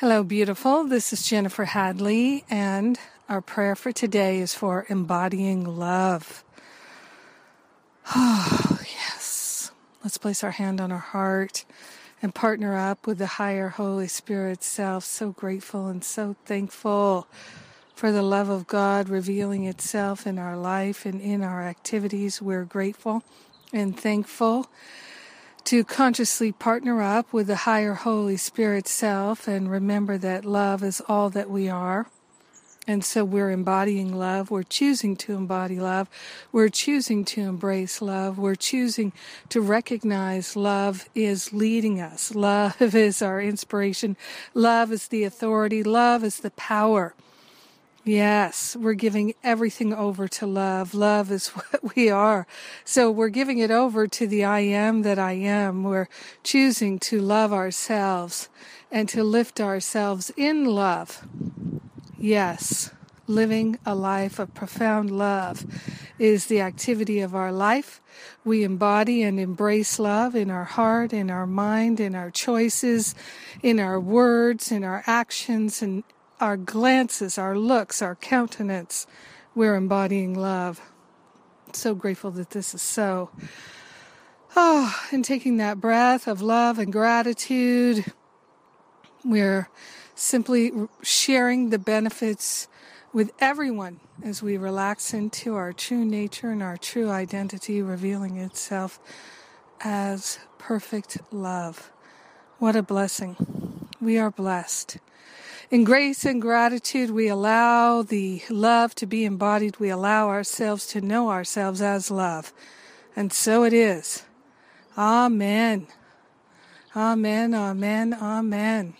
Hello, beautiful. This is Jennifer Hadley, and our prayer for today is for embodying love. Oh, yes. Let's place our hand on our heart and partner up with the higher Holy Spirit self. So grateful and so thankful for the love of God revealing itself in our life and in our activities. We're grateful and thankful to consciously partner up with the higher Holy Spirit self and remember that love is all that we are. And so we're embodying love. We're choosing to embody love. We're choosing to embrace love. We're choosing to recognize love is leading us. Love is our inspiration. Love is the authority. Love is the power. Yes, we're giving everything over to love. Love is what we are. So we're giving it over to the I am that I am. We're choosing to love ourselves and to lift ourselves in love. Yes, living a life of profound love is the activity of our life. We embody and embrace love in our heart, in our mind, in our choices, in our words, in our actions, and our glances, our looks, our countenance, we're embodying love. So grateful that this is so. Ah, oh, and taking that breath of love and gratitude, we're simply sharing the benefits with everyone as we relax into our true nature and our true identity, revealing itself as perfect love. What a blessing. We are blessed. In grace and gratitude, we allow the love to be embodied. We allow ourselves to know ourselves as love. And so it is. Amen. Amen, amen, amen.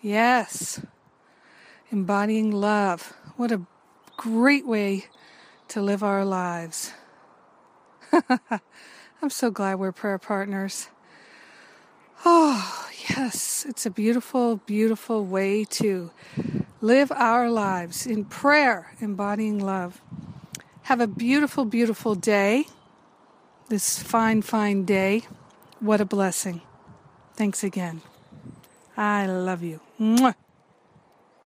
Yes. Embodying love. What a great way to live our lives. I'm so glad we're prayer partners. Oh, yes, it's a beautiful, beautiful way to live our lives in prayer, embodying love. Have a beautiful, beautiful day. This fine, fine day. What a blessing. Thanks again. I love you. Mwah.